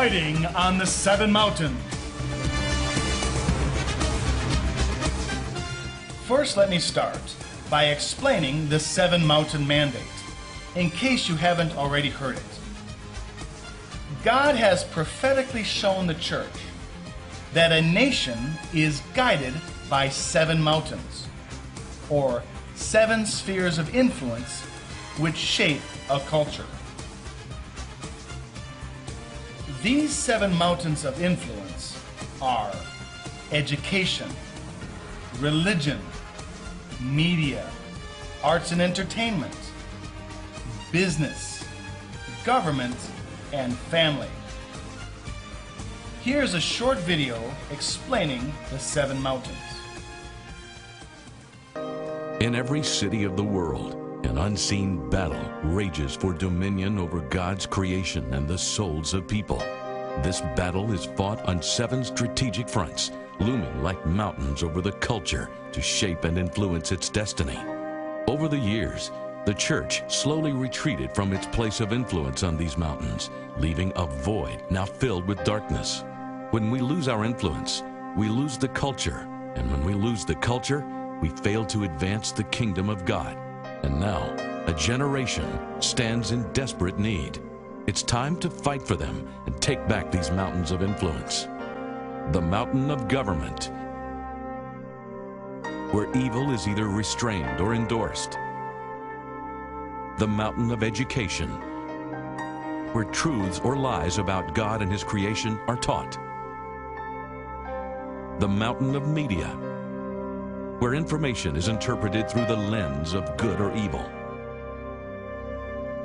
Fighting on the Seven Mountains. First, let me start by explaining the Seven Mountain Mandate, in case you haven't already heard it. God has prophetically shown the church that a nation is guided by seven mountains, or seven spheres of influence which shape a culture. These seven mountains of influence are education, religion, media, arts and entertainment, business, government, and family. Here's a short video explaining the seven mountains. In every city of the world, an unseen battle rages for dominion over God's creation and the souls of people. This battle is fought on seven strategic fronts, looming like mountains over the culture to shape and influence its destiny. Over the years, the church slowly retreated from its place of influence on these mountains, leaving a void now filled with darkness. When we lose our influence, we lose the culture, and when we lose the culture, we fail to advance the kingdom of God. And now, a generation stands in desperate need. It's time to fight for them and take back these mountains of influence. The mountain of government, where evil is either restrained or endorsed. The mountain of education, where truths or lies about God and His creation are taught. The mountain of media, where information is interpreted through the lens of good or evil.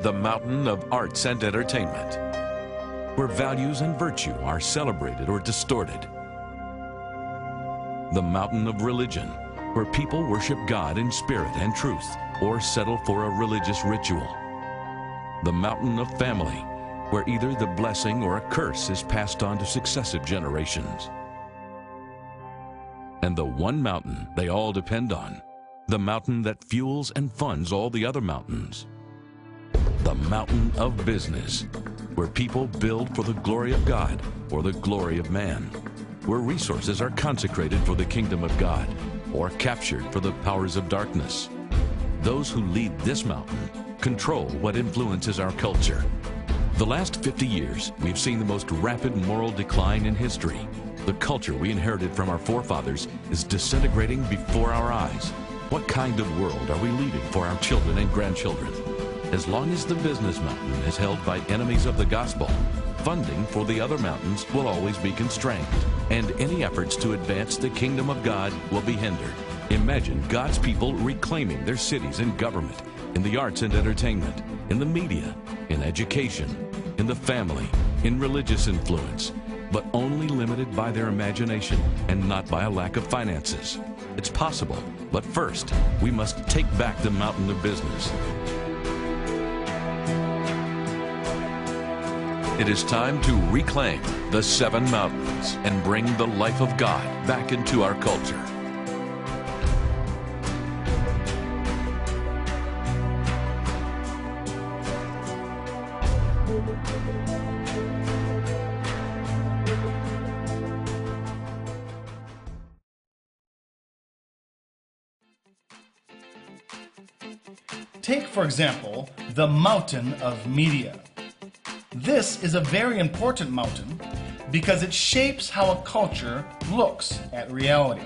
The mountain of arts and entertainment, where values and virtue are celebrated or distorted. The mountain of religion, where people worship God in spirit and truth or settle for a religious ritual. The mountain of family, where either the blessing or a curse is passed on to successive generations and the one mountain they all depend on, the mountain that fuels and funds all the other mountains. The mountain of business, where people build for the glory of God or the glory of man, where resources are consecrated for the kingdom of God or captured for the powers of darkness. Those who lead this mountain control what influences our culture. The last 50 years, we've seen the most rapid moral decline in history the culture we inherited from our forefathers is disintegrating before our eyes. What kind of world are we leaving for our children and grandchildren? As long as the business mountain is held by enemies of the gospel, funding for the other mountains will always be constrained, and any efforts to advance the kingdom of God will be hindered. Imagine God's people reclaiming their cities and government, in the arts and entertainment, in the media, in education, in the family, in religious influence, but only limited by their imagination and not by a lack of finances. It's possible, but first, we must take back the mountain of business. It is time to reclaim the seven mountains and bring the life of God back into our culture. For example, the mountain of media. This is a very important mountain because it shapes how a culture looks at reality.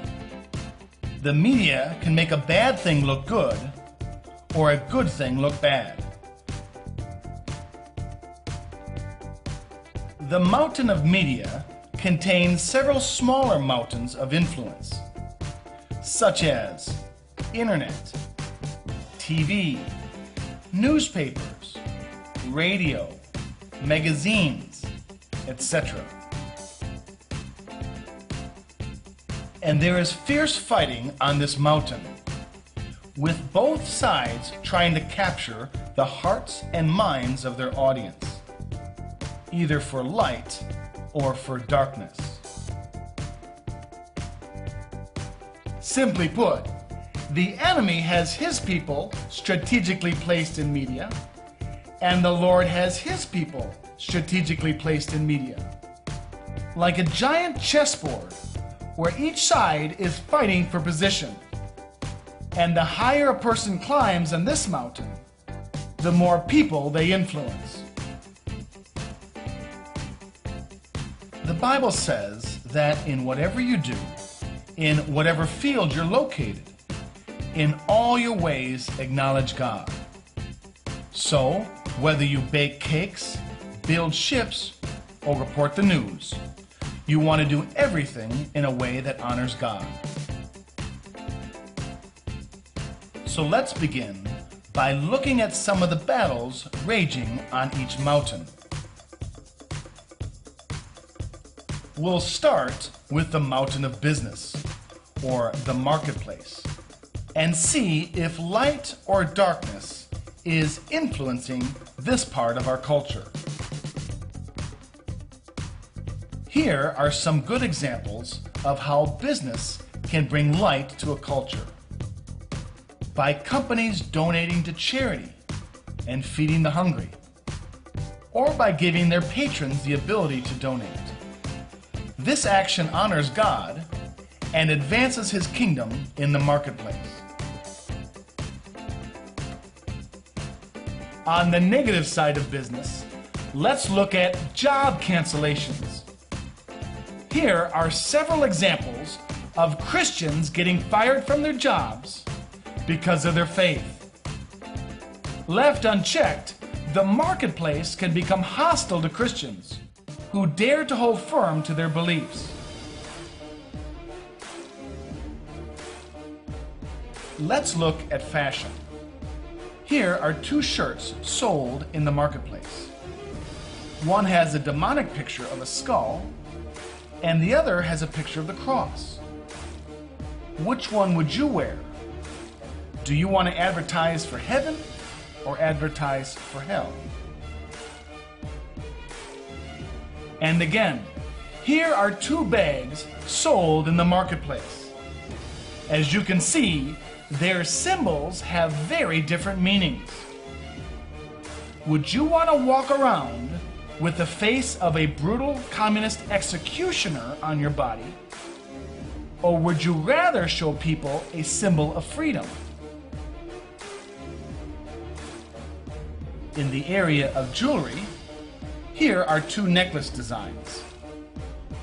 The media can make a bad thing look good or a good thing look bad. The mountain of media contains several smaller mountains of influence, such as internet, TV, newspapers, radio, magazines, etc. And there is fierce fighting on this mountain, with both sides trying to capture the hearts and minds of their audience, either for light or for darkness. Simply put, the enemy has his people strategically placed in media, and the Lord has his people strategically placed in media. like a giant chessboard where each side is fighting for position. And the higher a person climbs on this mountain, the more people they influence. The Bible says that in whatever you do, in whatever field you're located, in all your ways acknowledge God. So, whether you bake cakes, build ships, or report the news, you want to do everything in a way that honors God. So let's begin by looking at some of the battles raging on each mountain. We'll start with the mountain of business, or the marketplace, and see if light or darkness is influencing this part of our culture. Here are some good examples of how business can bring light to a culture. By companies donating to charity and feeding the hungry, or by giving their patrons the ability to donate. This action honors God and advances his kingdom in the marketplace. On the negative side of business, let's look at job cancellations. Here are several examples of Christians getting fired from their jobs because of their faith. Left unchecked, the marketplace can become hostile to Christians who dare to hold firm to their beliefs. Let's look at fashion. Here are two shirts sold in the marketplace. One has a demonic picture of a skull and the other has a picture of the cross. Which one would you wear? Do you want to advertise for heaven or advertise for hell? And again, here are two bags sold in the marketplace. As you can see, their symbols have very different meanings. Would you want to walk around with the face of a brutal communist executioner on your body? Or would you rather show people a symbol of freedom? In the area of jewelry, here are two necklace designs.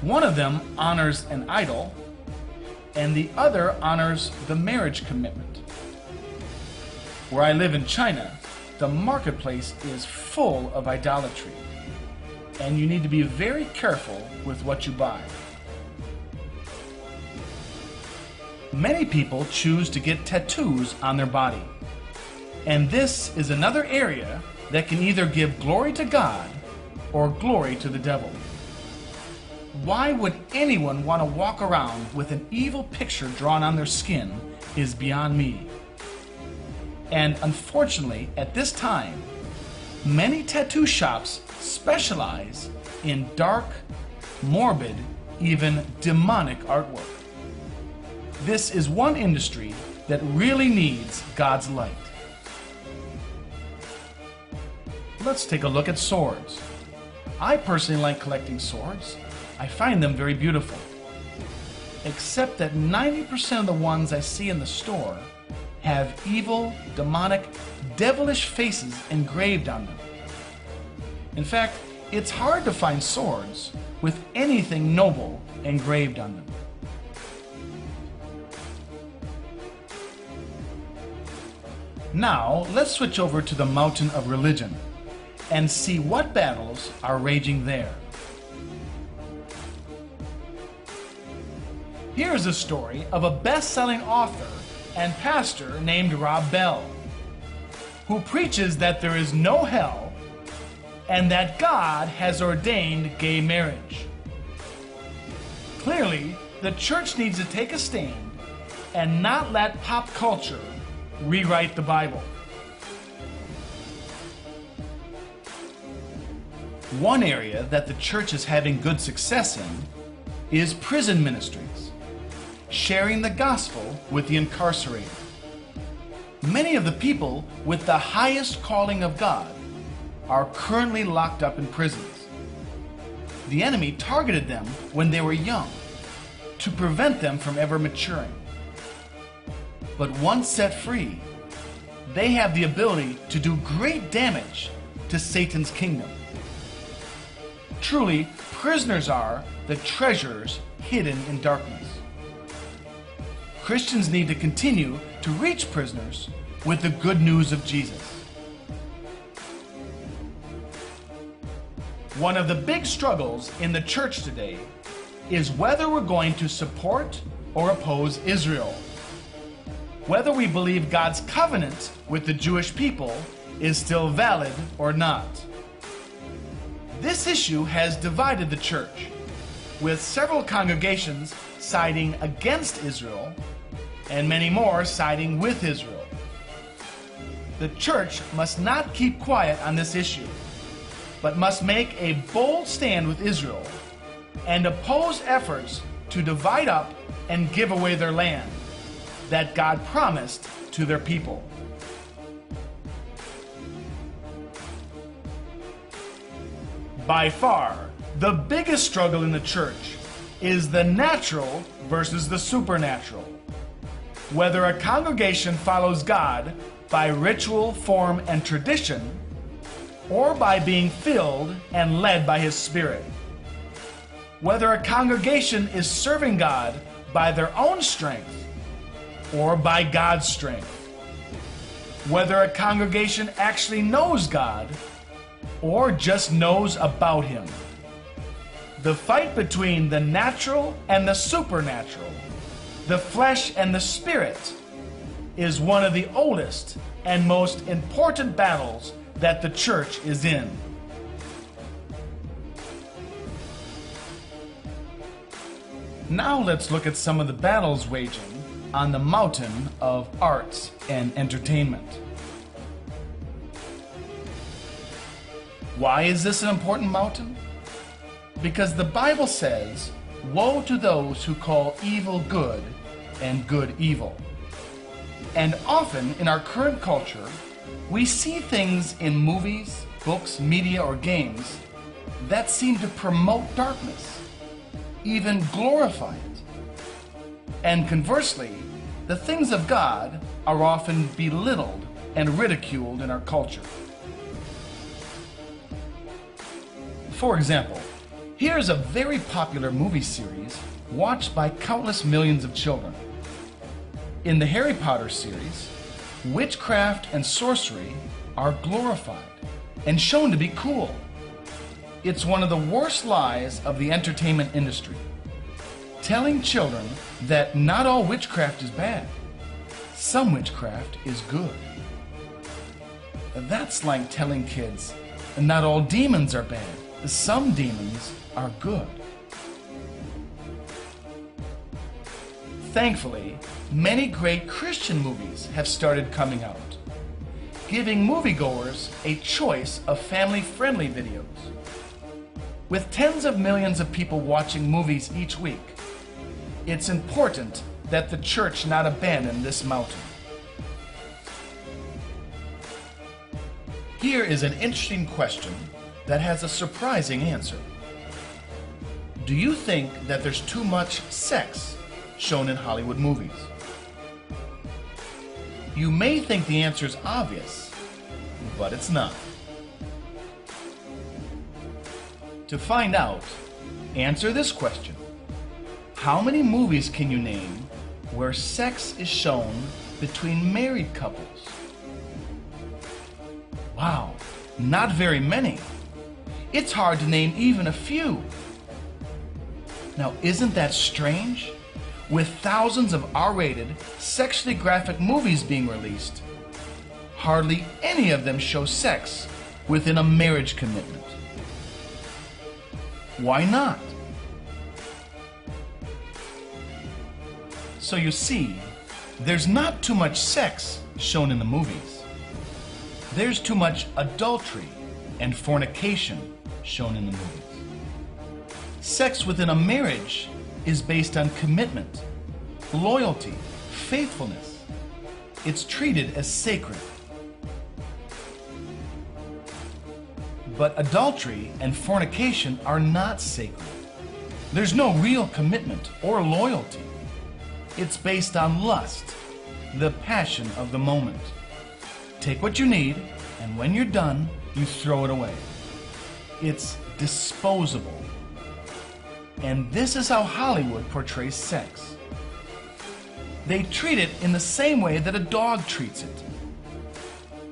One of them honors an idol, and the other honors the marriage commitment. Where I live in China, the marketplace is full of idolatry and you need to be very careful with what you buy. Many people choose to get tattoos on their body. And this is another area that can either give glory to God or glory to the devil. Why would anyone want to walk around with an evil picture drawn on their skin is beyond me. And unfortunately, at this time, many tattoo shops specialize in dark, morbid, even demonic artwork. This is one industry that really needs God's light. Let's take a look at swords. I personally like collecting swords. I find them very beautiful. Except that 90% of the ones I see in the store have evil, demonic, devilish faces engraved on them. In fact, it's hard to find swords with anything noble engraved on them. Now, let's switch over to the mountain of religion and see what battles are raging there. Here's a story of a best selling author and pastor named Rob Bell, who preaches that there is no hell and that God has ordained gay marriage. Clearly, the church needs to take a stand and not let pop culture rewrite the Bible. One area that the church is having good success in is prison ministries, sharing the gospel with the incarcerated. Many of the people with the highest calling of God are currently locked up in prisons. the enemy targeted them when they were young to prevent them from ever maturing. But once set free, they have the ability to do great damage to Satan's kingdom. Truly, prisoners are the treasures hidden in darkness. Christians need to continue to reach prisoners with the good news of Jesus. One of the big struggles in the church today is whether we're going to support or oppose Israel. Whether we believe God's covenant with the Jewish people is still valid or not. This issue has divided the church, with several congregations siding against Israel and many more siding with Israel. The church must not keep quiet on this issue but must make a bold stand with Israel and oppose efforts to divide up and give away their land that God promised to their people. By far, the biggest struggle in the church is the natural versus the supernatural. Whether a congregation follows God by ritual, form, and tradition, or by being filled and led by His Spirit. Whether a congregation is serving God by their own strength or by God's strength. Whether a congregation actually knows God or just knows about Him. The fight between the natural and the supernatural, the flesh and the spirit, is one of the oldest and most important battles that the church is in. Now let's look at some of the battles waging on the mountain of arts and entertainment. Why is this an important mountain? Because the Bible says, Woe to those who call evil good and good evil. And often in our current culture, we see things in movies, books, media, or games that seem to promote darkness, even glorify it. And conversely, the things of God are often belittled and ridiculed in our culture. For example, here's a very popular movie series watched by countless millions of children. In the Harry Potter series, witchcraft and sorcery are glorified and shown to be cool. It's one of the worst lies of the entertainment industry. Telling children that not all witchcraft is bad, some witchcraft is good. That's like telling kids not all demons are bad, some demons are good. Thankfully, many great Christian movies have started coming out, giving moviegoers a choice of family friendly videos. With tens of millions of people watching movies each week, it's important that the church not abandon this mountain. Here is an interesting question that has a surprising answer. Do you think that there's too much sex shown in Hollywood movies? You may think the answer is obvious, but it's not. To find out, answer this question How many movies can you name where sex is shown between married couples? Wow, not very many. It's hard to name even a few. Now, isn't that strange? with thousands of R rated, sexually graphic movies being released, hardly any of them show sex within a marriage commitment. Why not? So you see, there's not too much sex shown in the movies. There's too much adultery and fornication shown in the movies. Sex within a marriage is based on commitment, loyalty, faithfulness. It's treated as sacred. But adultery and fornication are not sacred. There's no real commitment or loyalty. It's based on lust, the passion of the moment. Take what you need, and when you're done, you throw it away. It's disposable. And this is how Hollywood portrays sex. They treat it in the same way that a dog treats it.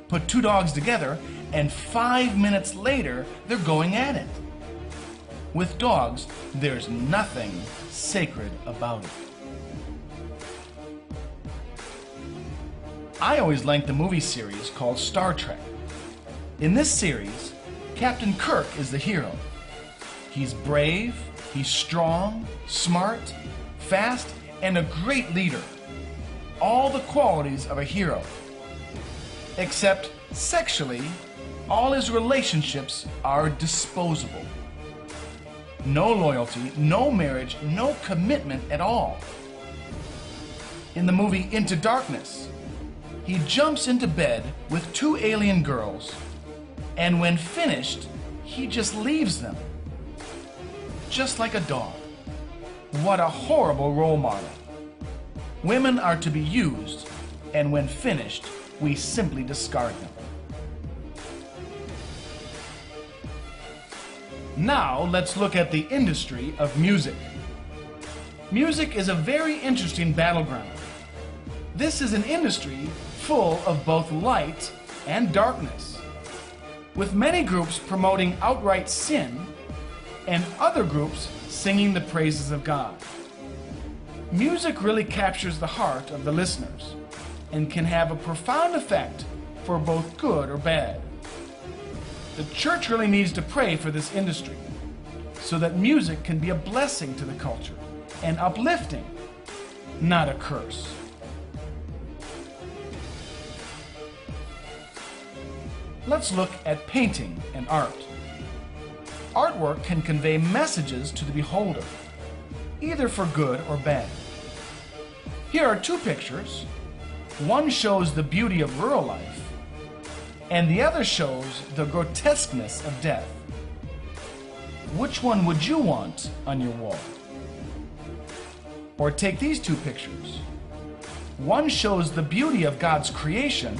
Put two dogs together, and five minutes later, they're going at it. With dogs, there's nothing sacred about it. I always liked the movie series called Star Trek. In this series, Captain Kirk is the hero. He's brave, he's strong, smart, fast, and a great leader. All the qualities of a hero. Except sexually, all his relationships are disposable. No loyalty, no marriage, no commitment at all. In the movie Into Darkness, he jumps into bed with two alien girls, and when finished, he just leaves them. Just like a dog. What a horrible role model. Women are to be used, and when finished, we simply discard them. Now, let's look at the industry of music. Music is a very interesting battleground. This is an industry full of both light and darkness, with many groups promoting outright sin and other groups singing the praises of God. Music really captures the heart of the listeners and can have a profound effect for both good or bad. The church really needs to pray for this industry so that music can be a blessing to the culture and uplifting, not a curse. Let's look at painting and art. Artwork can convey messages to the beholder, either for good or bad. Here are two pictures. One shows the beauty of rural life, and the other shows the grotesqueness of death. Which one would you want on your wall? Or take these two pictures. One shows the beauty of God's creation,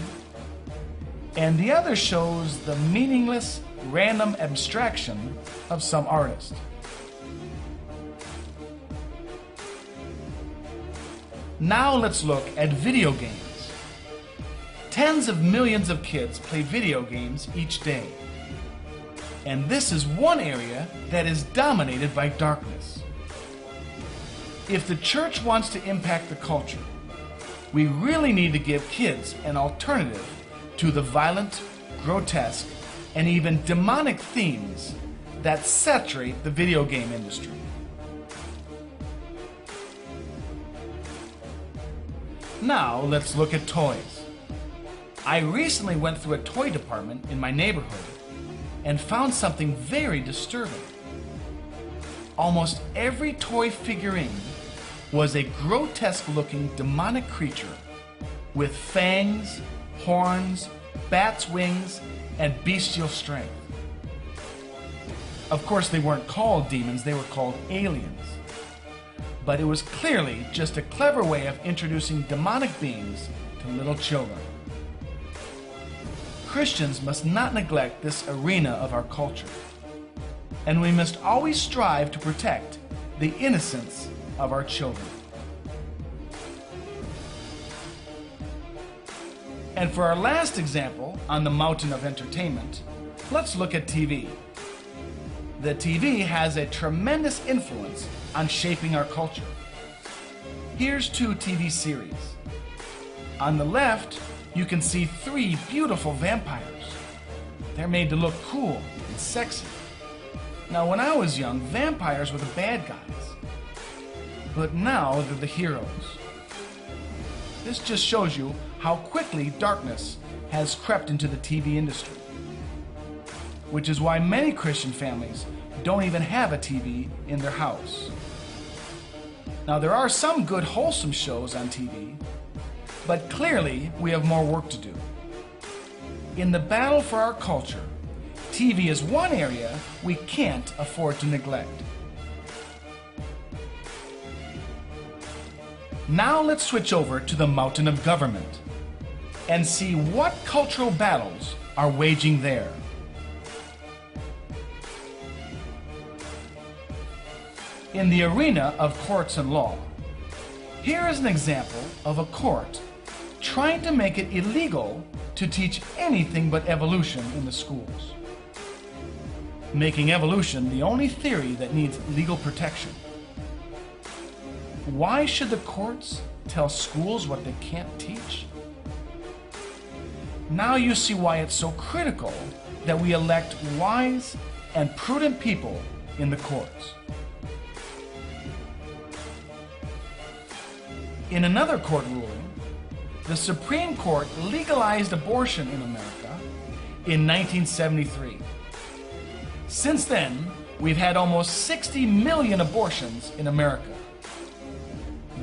and the other shows the meaningless, random abstraction of some artist. Now let's look at video games. Tens of millions of kids play video games each day. And this is one area that is dominated by darkness. If the church wants to impact the culture, we really need to give kids an alternative to the violent, grotesque, and even demonic themes that saturate the video game industry. Now let's look at toys. I recently went through a toy department in my neighborhood and found something very disturbing. Almost every toy figurine was a grotesque looking demonic creature with fangs, horns, bat's wings, and bestial strength. Of course, they weren't called demons, they were called aliens. But it was clearly just a clever way of introducing demonic beings to little children. Christians must not neglect this arena of our culture, and we must always strive to protect the innocence of our children. And for our last example on the mountain of entertainment, let's look at TV. The TV has a tremendous influence on shaping our culture. Here's two TV series. On the left, you can see three beautiful vampires. They're made to look cool and sexy. Now, when I was young, vampires were the bad guys. But now they're the heroes. This just shows you how quickly darkness has crept into the TV industry. Which is why many Christian families don't even have a TV in their house. Now, there are some good, wholesome shows on TV, but clearly we have more work to do. In the battle for our culture, TV is one area we can't afford to neglect. Now let's switch over to the mountain of government and see what cultural battles are waging there. In the arena of courts and law, here is an example of a court trying to make it illegal to teach anything but evolution in the schools, making evolution the only theory that needs legal protection. Why should the courts tell schools what they can't teach? Now you see why it's so critical that we elect wise and prudent people in the courts. In another court ruling, the Supreme Court legalized abortion in America in 1973. Since then, we've had almost 60 million abortions in America.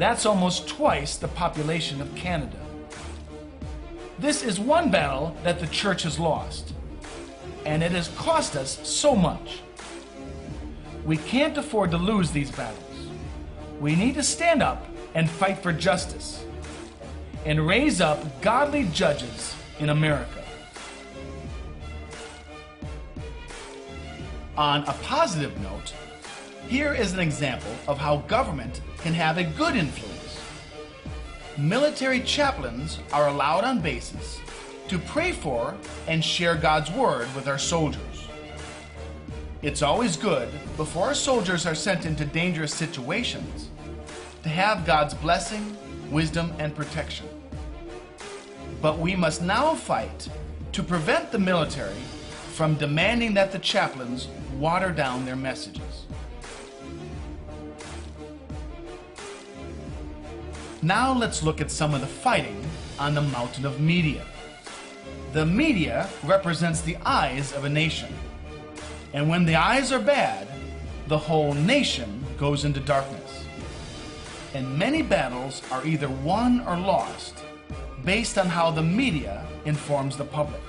That's almost twice the population of Canada. This is one battle that the church has lost, and it has cost us so much. We can't afford to lose these battles. We need to stand up and fight for justice and raise up godly judges in America. On a positive note, here is an example of how government can have a good influence. Military chaplains are allowed on bases to pray for and share God's word with our soldiers. It's always good, before our soldiers are sent into dangerous situations, to have God's blessing, wisdom, and protection. But we must now fight to prevent the military from demanding that the chaplains water down their messages. Now let's look at some of the fighting on the mountain of media. The media represents the eyes of a nation. And when the eyes are bad, the whole nation goes into darkness. And many battles are either won or lost based on how the media informs the public.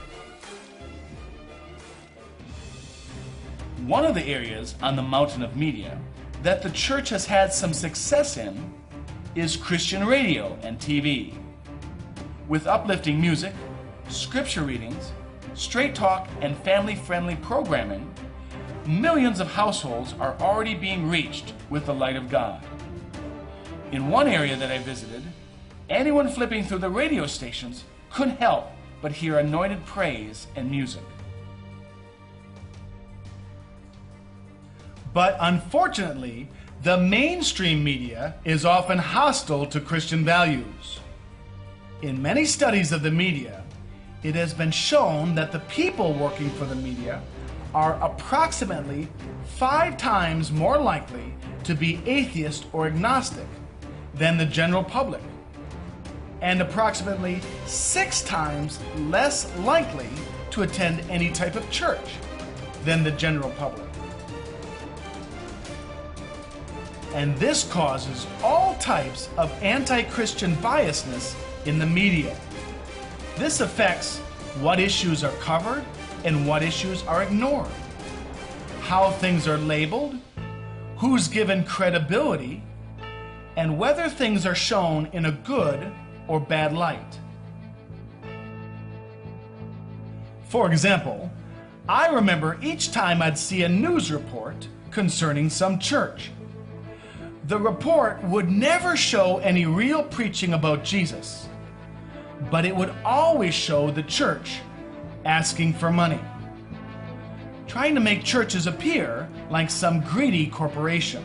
One of the areas on the mountain of media that the church has had some success in is Christian radio and TV. With uplifting music, scripture readings, straight talk, and family friendly programming, millions of households are already being reached with the light of God. In one area that I visited, anyone flipping through the radio stations couldn't help but hear anointed praise and music. But unfortunately, the mainstream media is often hostile to Christian values. In many studies of the media, it has been shown that the people working for the media are approximately five times more likely to be atheist or agnostic than the general public, and approximately six times less likely to attend any type of church than the general public. And this causes all types of anti Christian biasness in the media. This affects what issues are covered and what issues are ignored, how things are labeled, who's given credibility, and whether things are shown in a good or bad light. For example, I remember each time I'd see a news report concerning some church the report would never show any real preaching about Jesus, but it would always show the church asking for money, trying to make churches appear like some greedy corporation.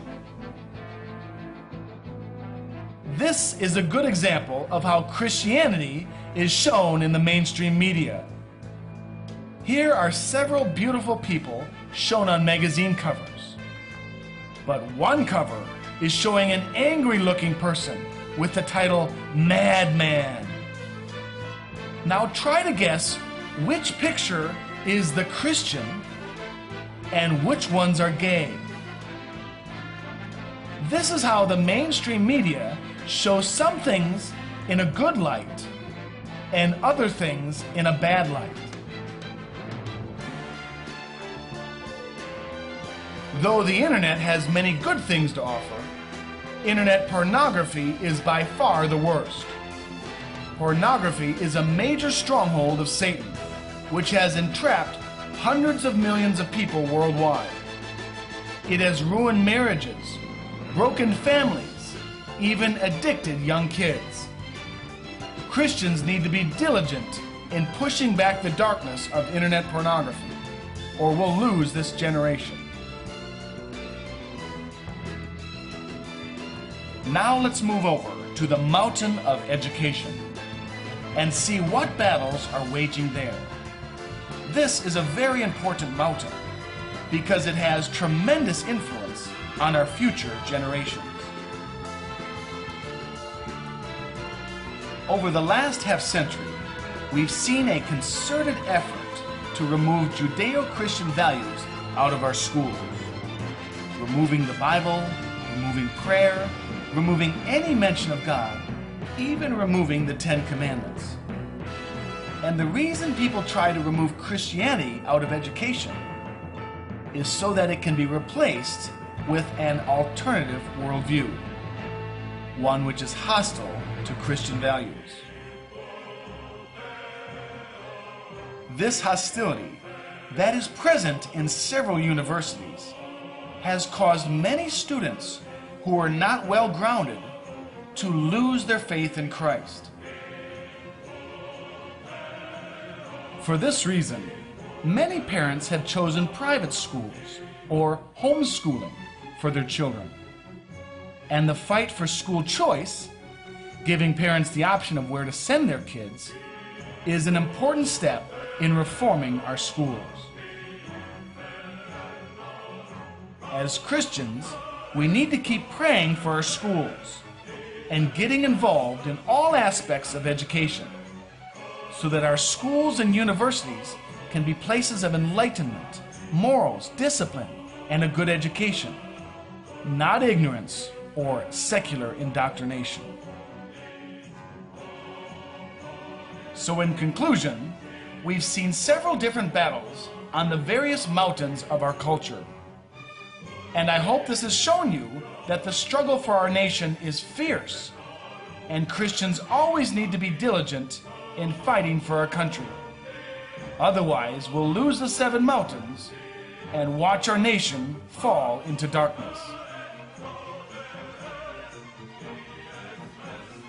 This is a good example of how Christianity is shown in the mainstream media. Here are several beautiful people shown on magazine covers. But one cover is showing an angry looking person with the title Madman. Now try to guess which picture is the Christian and which ones are gay. This is how the mainstream media shows some things in a good light and other things in a bad light. Though the internet has many good things to offer, internet pornography is by far the worst. Pornography is a major stronghold of Satan, which has entrapped hundreds of millions of people worldwide. It has ruined marriages, broken families, even addicted young kids. Christians need to be diligent in pushing back the darkness of internet pornography, or we'll lose this generation. Now let's move over to the mountain of education and see what battles are waging there. This is a very important mountain because it has tremendous influence on our future generations. Over the last half century, we've seen a concerted effort to remove Judeo Christian values out of our schools. Removing the Bible, removing prayer, removing any mention of God, even removing the Ten Commandments. And the reason people try to remove Christianity out of education is so that it can be replaced with an alternative worldview, one which is hostile to Christian values. This hostility, that is present in several universities, has caused many students who are not well grounded to lose their faith in Christ. For this reason, many parents have chosen private schools or homeschooling for their children. And the fight for school choice, giving parents the option of where to send their kids, is an important step in reforming our schools. As Christians, we need to keep praying for our schools and getting involved in all aspects of education so that our schools and universities can be places of enlightenment, morals, discipline, and a good education, not ignorance or secular indoctrination. So, in conclusion, we've seen several different battles on the various mountains of our culture. And I hope this has shown you that the struggle for our nation is fierce, and Christians always need to be diligent in fighting for our country. Otherwise, we'll lose the seven mountains and watch our nation fall into darkness.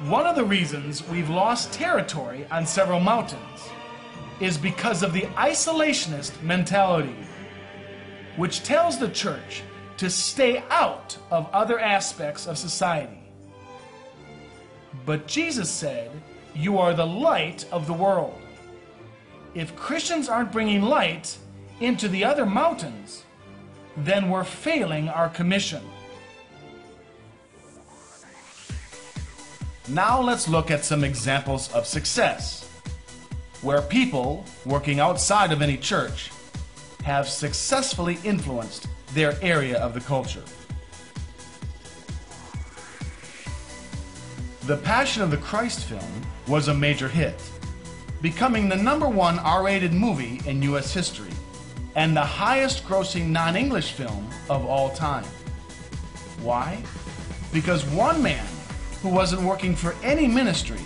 One of the reasons we've lost territory on several mountains is because of the isolationist mentality, which tells the church to stay out of other aspects of society. But Jesus said, You are the light of the world. If Christians aren't bringing light into the other mountains, then we're failing our commission. Now let's look at some examples of success, where people working outside of any church have successfully influenced their area of the culture. The Passion of the Christ film was a major hit, becoming the number one R rated movie in U.S. history and the highest grossing non English film of all time. Why? Because one man who wasn't working for any ministry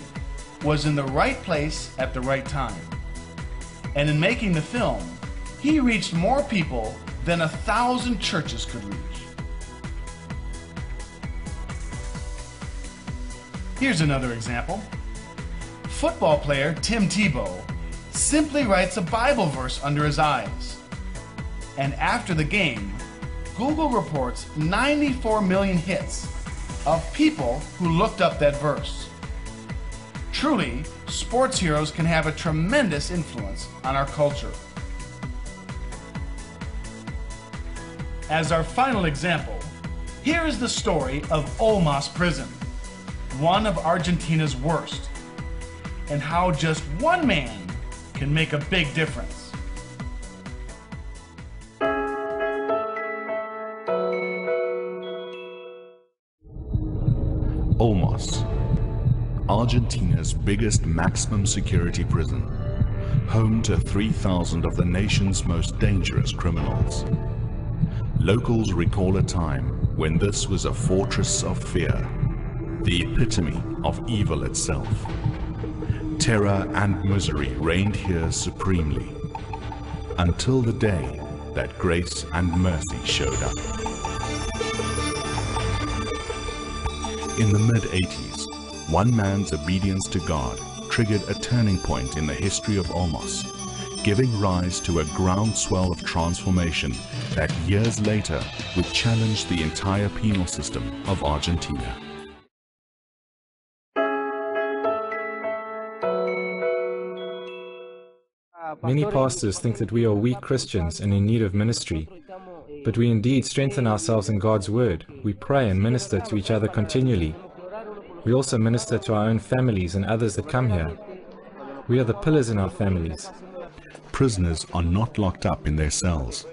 was in the right place at the right time. And in making the film, he reached more people than a thousand churches could reach. Here's another example. Football player Tim Tebow simply writes a Bible verse under his eyes. And after the game, Google reports 94 million hits of people who looked up that verse. Truly, sports heroes can have a tremendous influence on our culture. As our final example, here is the story of Olmos Prison, one of Argentina's worst, and how just one man can make a big difference. Olmos, Argentina's biggest maximum security prison, home to 3,000 of the nation's most dangerous criminals. Locals recall a time when this was a fortress of fear, the epitome of evil itself. Terror and misery reigned here supremely, until the day that grace and mercy showed up. In the mid-80s, one man's obedience to God triggered a turning point in the history of Olmos, giving rise to a groundswell of transformation that years later would challenge the entire penal system of Argentina. Many pastors think that we are weak Christians and in need of ministry. But we indeed strengthen ourselves in God's Word. We pray and minister to each other continually. We also minister to our own families and others that come here. We are the pillars in our families. Prisoners are not locked up in their cells.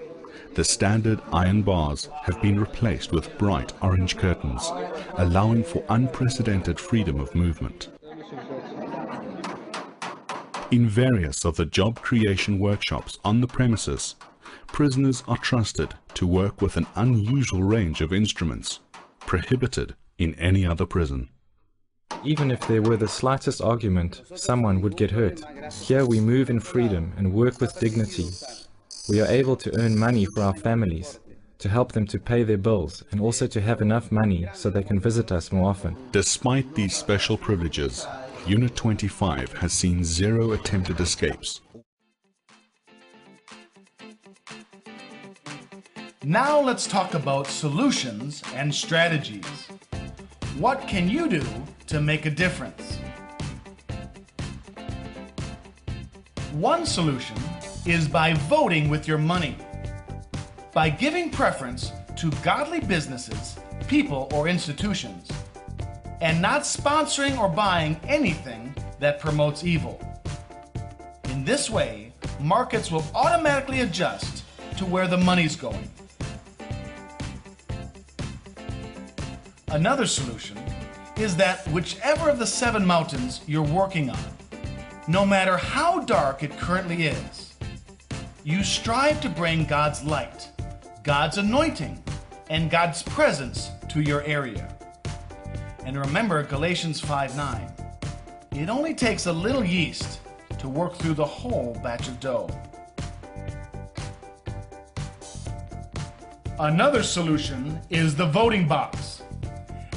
The standard iron bars have been replaced with bright orange curtains, allowing for unprecedented freedom of movement. In various of the job creation workshops on the premises, prisoners are trusted to work with an unusual range of instruments, prohibited in any other prison. Even if there were the slightest argument, someone would get hurt. Here we move in freedom and work with dignity. We are able to earn money for our families, to help them to pay their bills, and also to have enough money so they can visit us more often. Despite these special privileges, Unit 25 has seen zero attempted escapes. Now let's talk about solutions and strategies. What can you do to make a difference? One solution is by voting with your money. By giving preference to godly businesses, people, or institutions, and not sponsoring or buying anything that promotes evil. In this way, markets will automatically adjust to where the money's going. Another solution is that whichever of the seven mountains you're working on, no matter how dark it currently is, you strive to bring God's light, God's anointing, and God's presence to your area. And remember Galatians 5 9. It only takes a little yeast to work through the whole batch of dough. Another solution is the voting box.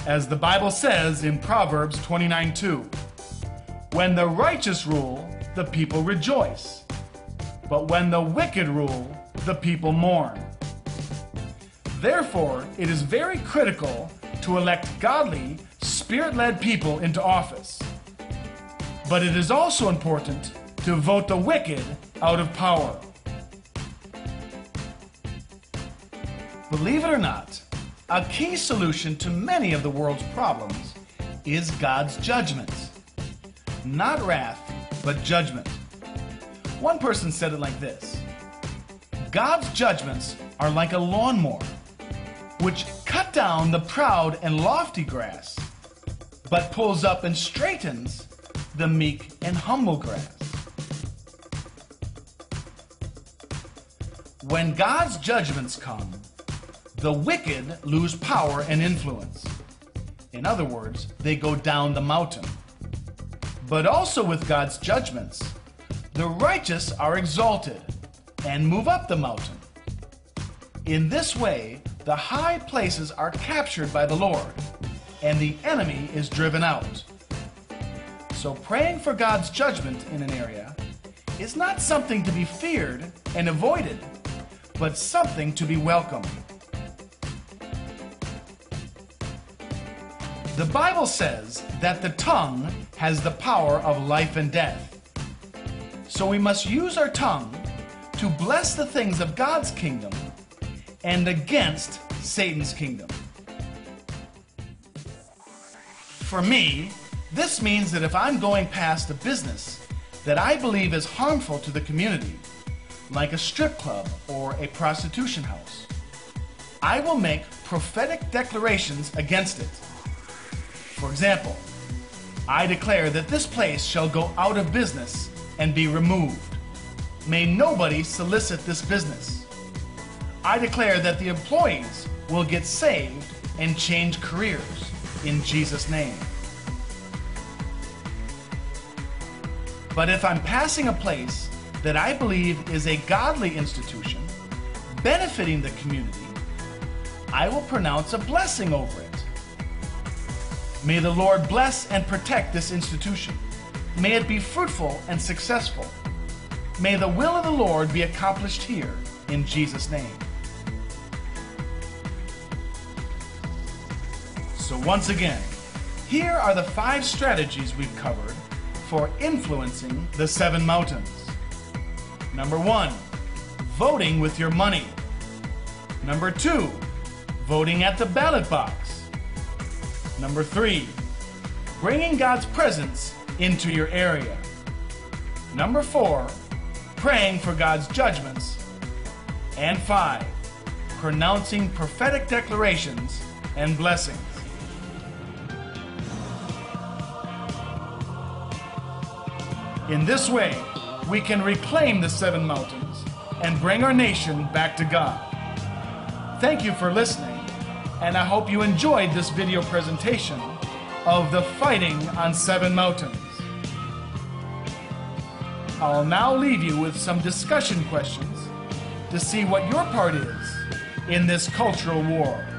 As the Bible says in Proverbs 29 2, when the righteous rule, the people rejoice. But when the wicked rule, the people mourn. Therefore, it is very critical to elect godly, spirit led people into office. But it is also important to vote the wicked out of power. Believe it or not, a key solution to many of the world's problems is God's judgments. Not wrath, but judgment. One person said it like this God's judgments are like a lawnmower, which cut down the proud and lofty grass but pulls up and straightens the meek and humble grass. When God's judgments come, the wicked lose power and influence. In other words, they go down the mountain. But also with God's judgments, the righteous are exalted and move up the mountain. In this way, the high places are captured by the Lord and the enemy is driven out. So praying for God's judgment in an area is not something to be feared and avoided, but something to be welcomed. The Bible says that the tongue has the power of life and death. So we must use our tongue to bless the things of God's kingdom and against Satan's kingdom. For me, this means that if I'm going past a business that I believe is harmful to the community, like a strip club or a prostitution house, I will make prophetic declarations against it. For example, I declare that this place shall go out of business and be removed. May nobody solicit this business. I declare that the employees will get saved and change careers in Jesus' name. But if I'm passing a place that I believe is a godly institution, benefiting the community, I will pronounce a blessing over it. May the Lord bless and protect this institution. May it be fruitful and successful. May the will of the Lord be accomplished here in Jesus' name. So, once again, here are the five strategies we've covered for influencing the seven mountains. Number one, voting with your money. Number two, voting at the ballot box. Number three, bringing God's presence into your area. Number four, praying for God's judgments. And five, pronouncing prophetic declarations and blessings. In this way, we can reclaim the seven mountains and bring our nation back to God. Thank you for listening, and I hope you enjoyed this video presentation of the fighting on seven mountains. I'll now leave you with some discussion questions to see what your part is in this cultural war.